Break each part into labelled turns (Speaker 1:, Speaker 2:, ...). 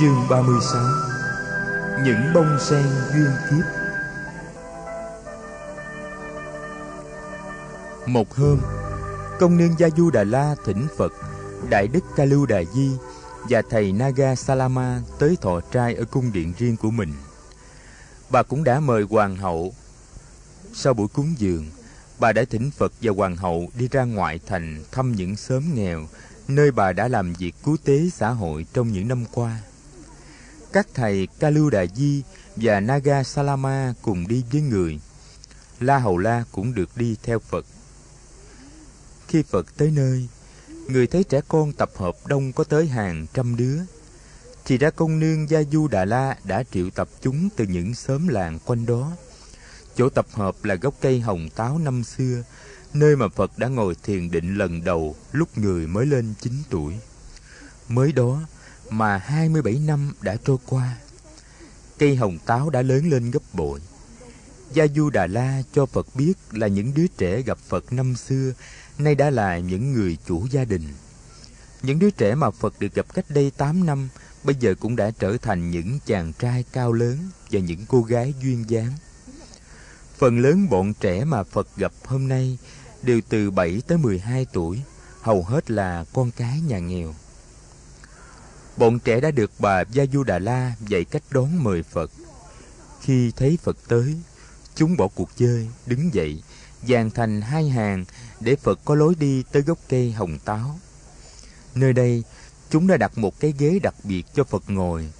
Speaker 1: Chương 36 Những bông sen duyên kiếp Một hôm, công nương Gia Du Đà La thỉnh Phật, Đại Đức Ca Lưu Đà Di và thầy Naga Salama tới thọ trai ở cung điện riêng của mình. Bà cũng đã mời hoàng hậu. Sau buổi cúng dường, bà đã thỉnh Phật và hoàng hậu đi ra ngoại thành thăm những xóm nghèo nơi bà đã làm việc cứu tế xã hội trong những năm qua. Các thầy Kalu Đà Di và Naga Salama cùng đi với người. La Hầu La cũng được đi theo Phật. Khi Phật tới nơi, người thấy trẻ con tập hợp đông có tới hàng trăm đứa. Thì ra công nương Gia Du Đà La đã triệu tập chúng từ những xóm làng quanh đó. Chỗ tập hợp là gốc cây hồng táo năm xưa, nơi mà Phật đã ngồi thiền định lần đầu lúc người mới lên 9 tuổi. Mới đó mà 27 năm đã trôi qua. Cây hồng táo đã lớn lên gấp bội. Gia Du Đà La cho Phật biết là những đứa trẻ gặp Phật năm xưa nay đã là những người chủ gia đình. Những đứa trẻ mà Phật được gặp cách đây 8 năm bây giờ cũng đã trở thành những chàng trai cao lớn và những cô gái duyên dáng. Phần lớn bọn trẻ mà Phật gặp hôm nay đều từ 7 tới 12 tuổi, hầu hết là con cái nhà nghèo. Bọn trẻ đã được bà Gia Du Đà La dạy cách đón mời Phật. Khi thấy Phật tới, chúng bỏ cuộc chơi, đứng dậy, dàn thành hai hàng để Phật có lối đi tới gốc cây hồng táo. Nơi đây, chúng đã đặt một cái ghế đặc biệt cho Phật ngồi.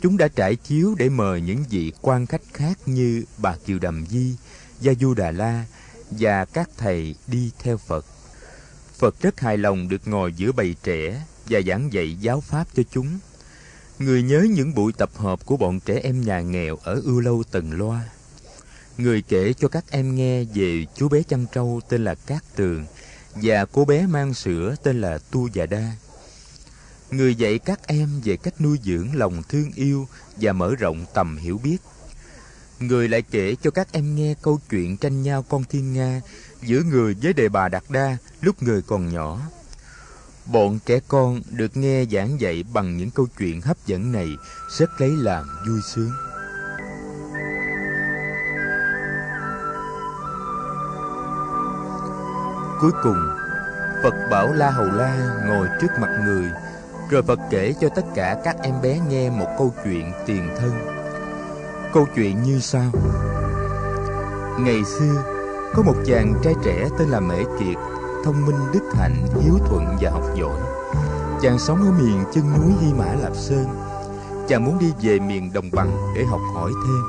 Speaker 1: Chúng đã trải chiếu để mời những vị quan khách khác như bà Kiều Đầm Di, Gia Du Đà La và các thầy đi theo Phật. Phật rất hài lòng được ngồi giữa bầy trẻ và giảng dạy giáo pháp cho chúng. Người nhớ những buổi tập hợp của bọn trẻ em nhà nghèo ở Ưu Lâu Tần Loa. Người kể cho các em nghe về chú bé chăn trâu tên là Cát Tường và cô bé mang sữa tên là Tu Già Đa. Người dạy các em về cách nuôi dưỡng lòng thương yêu và mở rộng tầm hiểu biết Người lại kể cho các em nghe câu chuyện tranh nhau con thiên nga giữa người với đề bà Đạt Đa lúc người còn nhỏ. Bọn trẻ con được nghe giảng dạy bằng những câu chuyện hấp dẫn này rất lấy làm vui sướng. Cuối cùng, Phật bảo La Hầu La ngồi trước mặt người, rồi Phật kể cho tất cả các em bé nghe một câu chuyện tiền thân Câu chuyện như sau Ngày xưa Có một chàng trai trẻ tên là Mễ Kiệt Thông minh, đức hạnh, hiếu thuận và học giỏi. Chàng sống ở miền chân núi Hy Mã Lạp Sơn. Chàng muốn đi về miền đồng bằng để học hỏi thêm.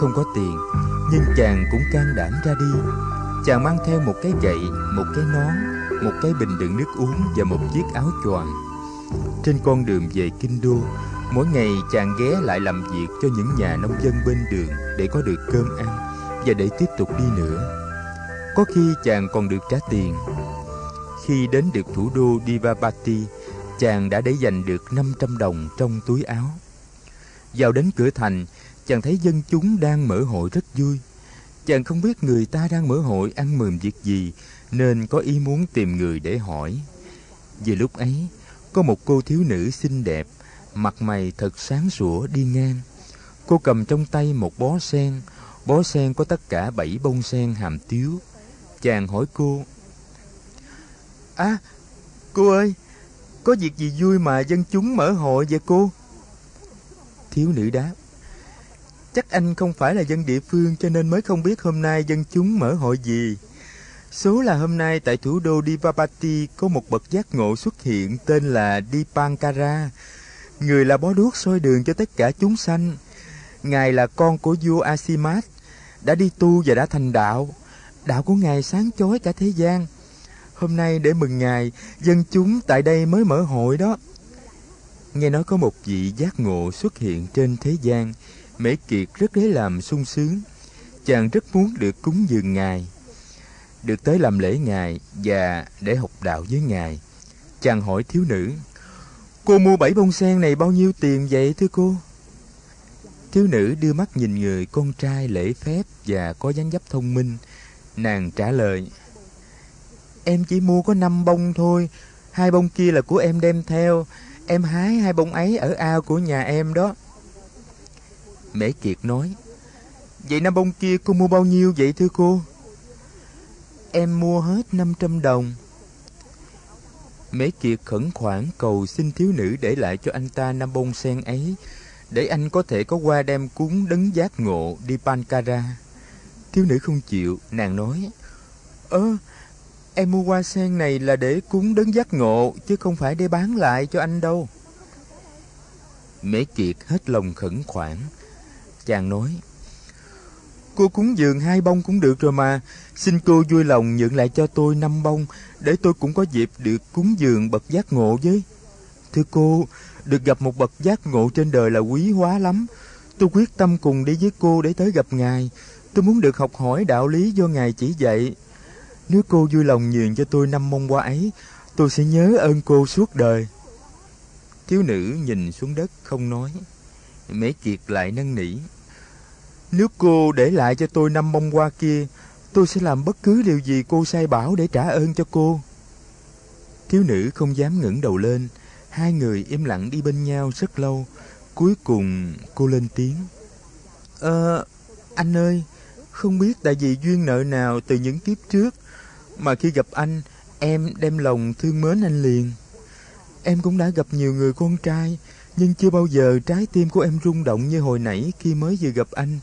Speaker 1: Không có tiền Nhưng chàng cũng can đảm ra đi. Chàng mang theo một cái gậy, một cái nón Một cái bình đựng nước uống và một chiếc áo choàng. Trên con đường về Kinh Đô Mỗi ngày chàng ghé lại làm việc cho những nhà nông dân bên đường để có được cơm ăn và để tiếp tục đi nữa. Có khi chàng còn được trả tiền. Khi đến được thủ đô Divapati, chàng đã để dành được 500 đồng trong túi áo. Vào đến cửa thành, chàng thấy dân chúng đang mở hội rất vui. Chàng không biết người ta đang mở hội ăn mừng việc gì, nên có ý muốn tìm người để hỏi. Vì lúc ấy, có một cô thiếu nữ xinh đẹp mặt mày thật sáng sủa đi ngang. Cô cầm trong tay một bó sen, bó sen có tất cả bảy bông sen hàm tiếu. Chàng hỏi cô, À, cô ơi, có việc gì vui mà dân chúng mở hội vậy cô? Thiếu nữ đáp, Chắc anh không phải là dân địa phương cho nên mới không biết hôm nay dân chúng mở hội gì. Số là hôm nay tại thủ đô Divapati có một bậc giác ngộ xuất hiện tên là Dipankara, Người là bó đuốc soi đường cho tất cả chúng sanh. Ngài là con của vua Asimat, đã đi tu và đã thành đạo. Đạo của Ngài sáng chói cả thế gian. Hôm nay để mừng Ngài, dân chúng tại đây mới mở hội đó. Nghe nói có một vị giác ngộ xuất hiện trên thế gian, Mễ Kiệt rất lấy làm sung sướng. Chàng rất muốn được cúng dường Ngài, được tới làm lễ Ngài và để học đạo với Ngài. Chàng hỏi thiếu nữ, Cô mua bảy bông sen này bao nhiêu tiền vậy thưa cô? Thiếu nữ đưa mắt nhìn người con trai lễ phép và có dáng dấp thông minh. Nàng trả lời, Em chỉ mua có năm bông thôi, hai bông kia là của em đem theo. Em hái hai bông ấy ở ao của nhà em đó. Mễ Kiệt nói, Vậy năm bông kia cô mua bao nhiêu vậy thưa cô? Em mua hết 500 đồng. Mễ Kiệt khẩn khoản cầu xin thiếu nữ để lại cho anh ta năm bông sen ấy, để anh có thể có qua đem cúng đấng giác ngộ đi Pankara. Thiếu nữ không chịu, nàng nói, Ơ, em mua hoa sen này là để cúng đấng giác ngộ, chứ không phải để bán lại cho anh đâu. Mễ Kiệt hết lòng khẩn khoản. Chàng nói, Cô cúng dường hai bông cũng được rồi mà. Xin cô vui lòng nhận lại cho tôi năm bông, để tôi cũng có dịp được cúng dường bậc giác ngộ với. Thưa cô, được gặp một bậc giác ngộ trên đời là quý hóa lắm. Tôi quyết tâm cùng đi với cô để tới gặp Ngài. Tôi muốn được học hỏi đạo lý do Ngài chỉ dạy. Nếu cô vui lòng nhường cho tôi năm mông qua ấy, tôi sẽ nhớ ơn cô suốt đời. Thiếu nữ nhìn xuống đất không nói. Mễ Kiệt lại năn nỉ. Nếu cô để lại cho tôi năm bông qua kia, tôi sẽ làm bất cứ điều gì cô sai bảo để trả ơn cho cô. Thiếu nữ không dám ngẩng đầu lên, hai người im lặng đi bên nhau rất lâu. Cuối cùng cô lên tiếng. Ờ, anh ơi, không biết tại vì duyên nợ nào từ những kiếp trước mà khi gặp anh, em đem lòng thương mến anh liền. Em cũng đã gặp nhiều người con trai, nhưng chưa bao giờ trái tim của em rung động như hồi nãy khi mới vừa gặp anh.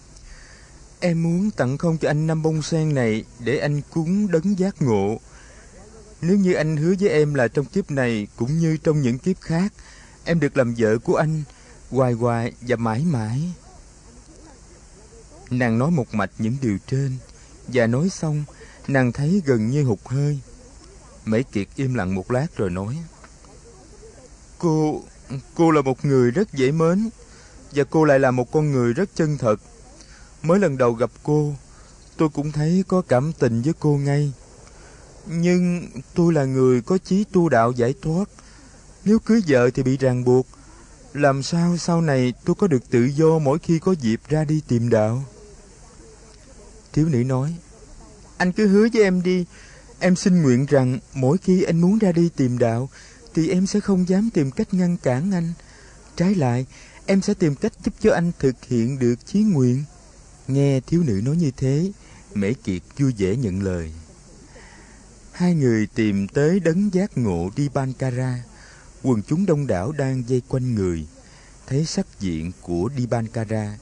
Speaker 1: Em muốn tặng không cho anh năm bông sen này để anh cúng đấng giác ngộ. Nếu như anh hứa với em là trong kiếp này cũng như trong những kiếp khác, em được làm vợ của anh hoài hoài và mãi mãi. Nàng nói một mạch những điều trên, và nói xong, nàng thấy gần như hụt hơi. Mễ Kiệt im lặng một lát rồi nói, Cô, cô là một người rất dễ mến, và cô lại là một con người rất chân thật. Mới lần đầu gặp cô, tôi cũng thấy có cảm tình với cô ngay. Nhưng tôi là người có chí tu đạo giải thoát. Nếu cưới vợ thì bị ràng buộc. Làm sao sau này tôi có được tự do mỗi khi có dịp ra đi tìm đạo? Thiếu nữ nói, anh cứ hứa với em đi. Em xin nguyện rằng mỗi khi anh muốn ra đi tìm đạo, thì em sẽ không dám tìm cách ngăn cản anh. Trái lại, em sẽ tìm cách giúp cho anh thực hiện được chí nguyện. Nghe thiếu nữ nói như thế, Mễ Kiệt vui vẻ nhận lời. Hai người tìm tới đấng giác ngộ đi Bankara. Quần chúng đông đảo đang dây quanh người. Thấy sắc diện của đi Bankara,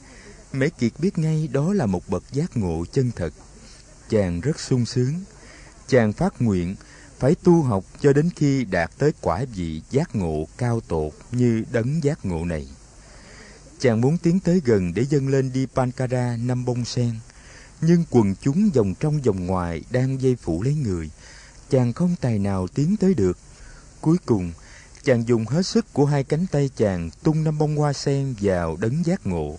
Speaker 1: Mễ Kiệt biết ngay đó là một bậc giác ngộ chân thật. Chàng rất sung sướng. Chàng phát nguyện phải tu học cho đến khi đạt tới quả vị giác ngộ cao tột như đấng giác ngộ này. Chàng muốn tiến tới gần để dâng lên đi Pankara năm bông sen. Nhưng quần chúng vòng trong vòng ngoài đang dây phủ lấy người. Chàng không tài nào tiến tới được. Cuối cùng, chàng dùng hết sức của hai cánh tay chàng tung năm bông hoa sen vào đấng giác ngộ.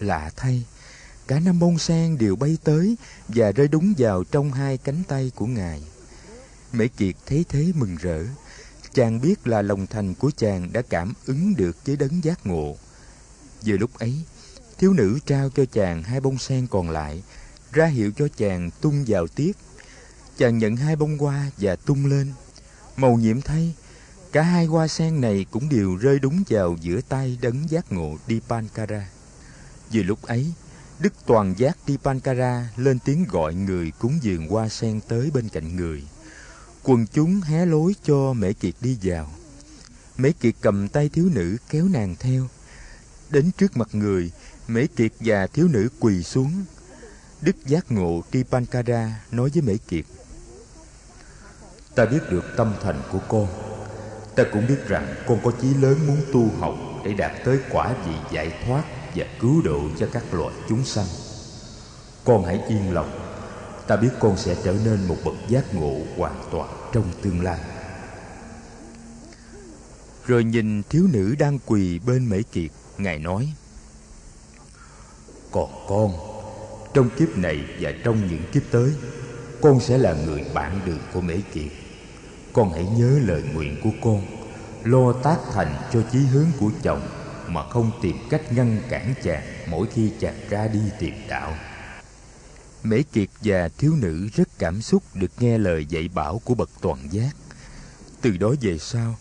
Speaker 1: Lạ thay, cả năm bông sen đều bay tới và rơi đúng vào trong hai cánh tay của ngài. Mễ Kiệt thấy thế mừng rỡ. Chàng biết là lòng thành của chàng đã cảm ứng được với đấng giác ngộ. Vừa lúc ấy, thiếu nữ trao cho chàng hai bông sen còn lại, ra hiệu cho chàng tung vào tiếp. Chàng nhận hai bông hoa và tung lên. Màu nhiệm thay, cả hai hoa sen này cũng đều rơi đúng vào giữa tay đấng giác ngộ Dipankara vì lúc ấy, Đức Toàn Giác Dipankara lên tiếng gọi người cúng dường hoa sen tới bên cạnh người. Quần chúng hé lối cho Mễ Kiệt đi vào. Mễ Kiệt cầm tay thiếu nữ kéo nàng theo. Đến trước mặt người, Mễ Kiệt và thiếu nữ quỳ xuống. Đức giác ngộ Tripankara nói với Mễ Kiệt. Ta biết được tâm thành của con. Ta cũng biết rằng con có chí lớn muốn tu học để đạt tới quả vị giải thoát và cứu độ cho các loài chúng sanh. Con hãy yên lòng. Ta biết con sẽ trở nên một bậc giác ngộ hoàn toàn trong tương lai. Rồi nhìn thiếu nữ đang quỳ bên Mễ Kiệt, Ngài nói, Còn con, Trong kiếp này và trong những kiếp tới, Con sẽ là người bạn đường của Mễ Kiệt Con hãy nhớ lời nguyện của con, Lo tác thành cho chí hướng của chồng mà không tìm cách ngăn cản chàng Mỗi khi chàng ra đi tìm đạo Mễ Kiệt và thiếu nữ rất cảm xúc được nghe lời dạy bảo của bậc toàn giác. Từ đó về sau,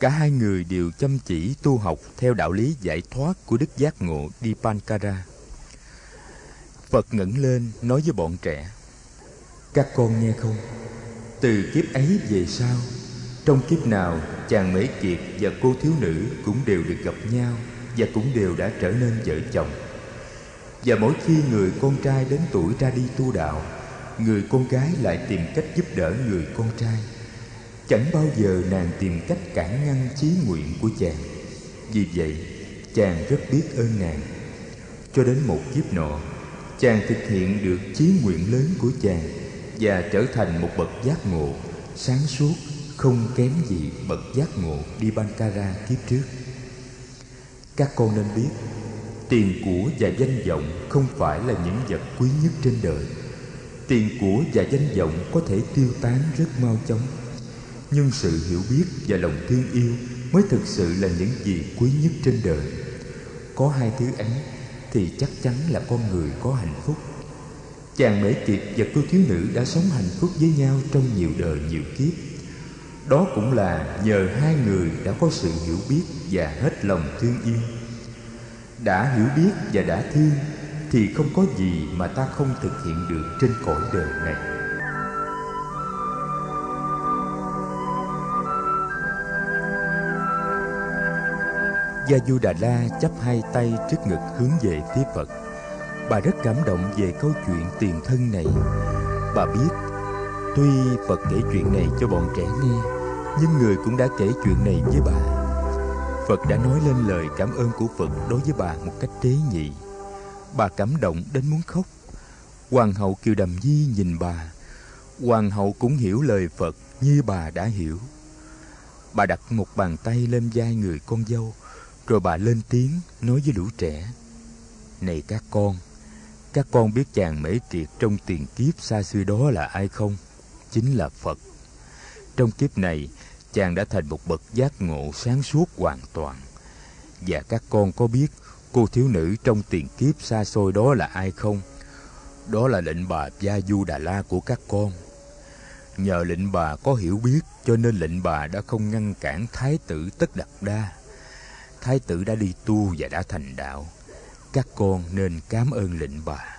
Speaker 1: Cả hai người đều chăm chỉ tu học theo đạo lý giải thoát của Đức Giác Ngộ Dipankara. Phật ngẩng lên nói với bọn trẻ Các con nghe không? Từ kiếp ấy về sau trong kiếp nào, chàng Mễ Kiệt và cô thiếu nữ cũng đều được gặp nhau Và cũng đều đã trở nên vợ chồng. Và mỗi khi người con trai đến tuổi ra đi tu đạo, Người con gái lại tìm cách giúp đỡ người con trai. Chẳng bao giờ nàng tìm cách cản ngăn chí nguyện của chàng. Vì vậy, chàng rất biết ơn nàng. Cho đến một kiếp nọ, Chàng thực hiện được chí nguyện lớn của chàng Và trở thành một bậc giác ngộ Sáng suốt không kém gì bậc giác ngộ đi Bankara kiếp trước. Các con nên biết, Tiền của và danh vọng không phải là những vật quý nhất trên đời. Tiền của và danh vọng có thể tiêu tán rất mau chóng. Nhưng sự hiểu biết và lòng thương yêu mới thực sự là những gì quý nhất trên đời. Có hai thứ ấy thì chắc chắn là con người có hạnh phúc. Chàng mễ kiệt và cô thiếu nữ đã sống hạnh phúc với nhau trong nhiều đời nhiều kiếp đó cũng là nhờ hai người đã có sự hiểu biết và hết lòng thương yêu đã hiểu biết và đã thương thì không có gì mà ta không thực hiện được trên cõi đời này Gia Du Đà La chắp hai tay trước ngực hướng về phía Phật. Bà rất cảm động về câu chuyện tiền thân này. Bà biết, tuy Phật kể chuyện này cho bọn trẻ nghe, nhưng người cũng đã kể chuyện này với bà. Phật đã nói lên lời cảm ơn của Phật đối với bà một cách tế nhị. Bà cảm động đến muốn khóc. Hoàng hậu Kiều Đầm Di nhìn bà. Hoàng hậu cũng hiểu lời Phật như bà đã hiểu. Bà đặt một bàn tay lên vai người con dâu, rồi bà lên tiếng nói với lũ trẻ Này các con Các con biết chàng mễ triệt trong tiền kiếp xa xưa đó là ai không? Chính là Phật trong kiếp này, Chàng đã thành một bậc giác ngộ sáng suốt hoàn toàn. Và các con có biết Cô thiếu nữ trong tiền kiếp xa xôi đó là ai không? Đó là lệnh bà Gia Du Đà La của các con. Nhờ lệnh bà có hiểu biết, Cho nên lệnh bà đã không ngăn cản Thái tử Tất Đạt Đa. Thái tử đã đi tu và đã thành đạo. Các con nên cảm ơn lệnh bà.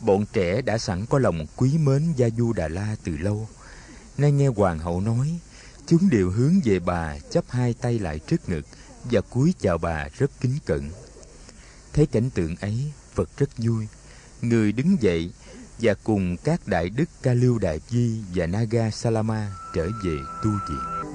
Speaker 1: Bọn trẻ đã sẵn có lòng quý mến gia du đà la từ lâu nay nghe hoàng hậu nói, chúng đều hướng về bà, chắp hai tay lại trước ngực, và cúi chào bà rất kính cẩn. Thấy cảnh tượng ấy, phật rất vui. Người đứng dậy, và cùng các đại đức ca lưu đại di và naga salama trở về tu viện.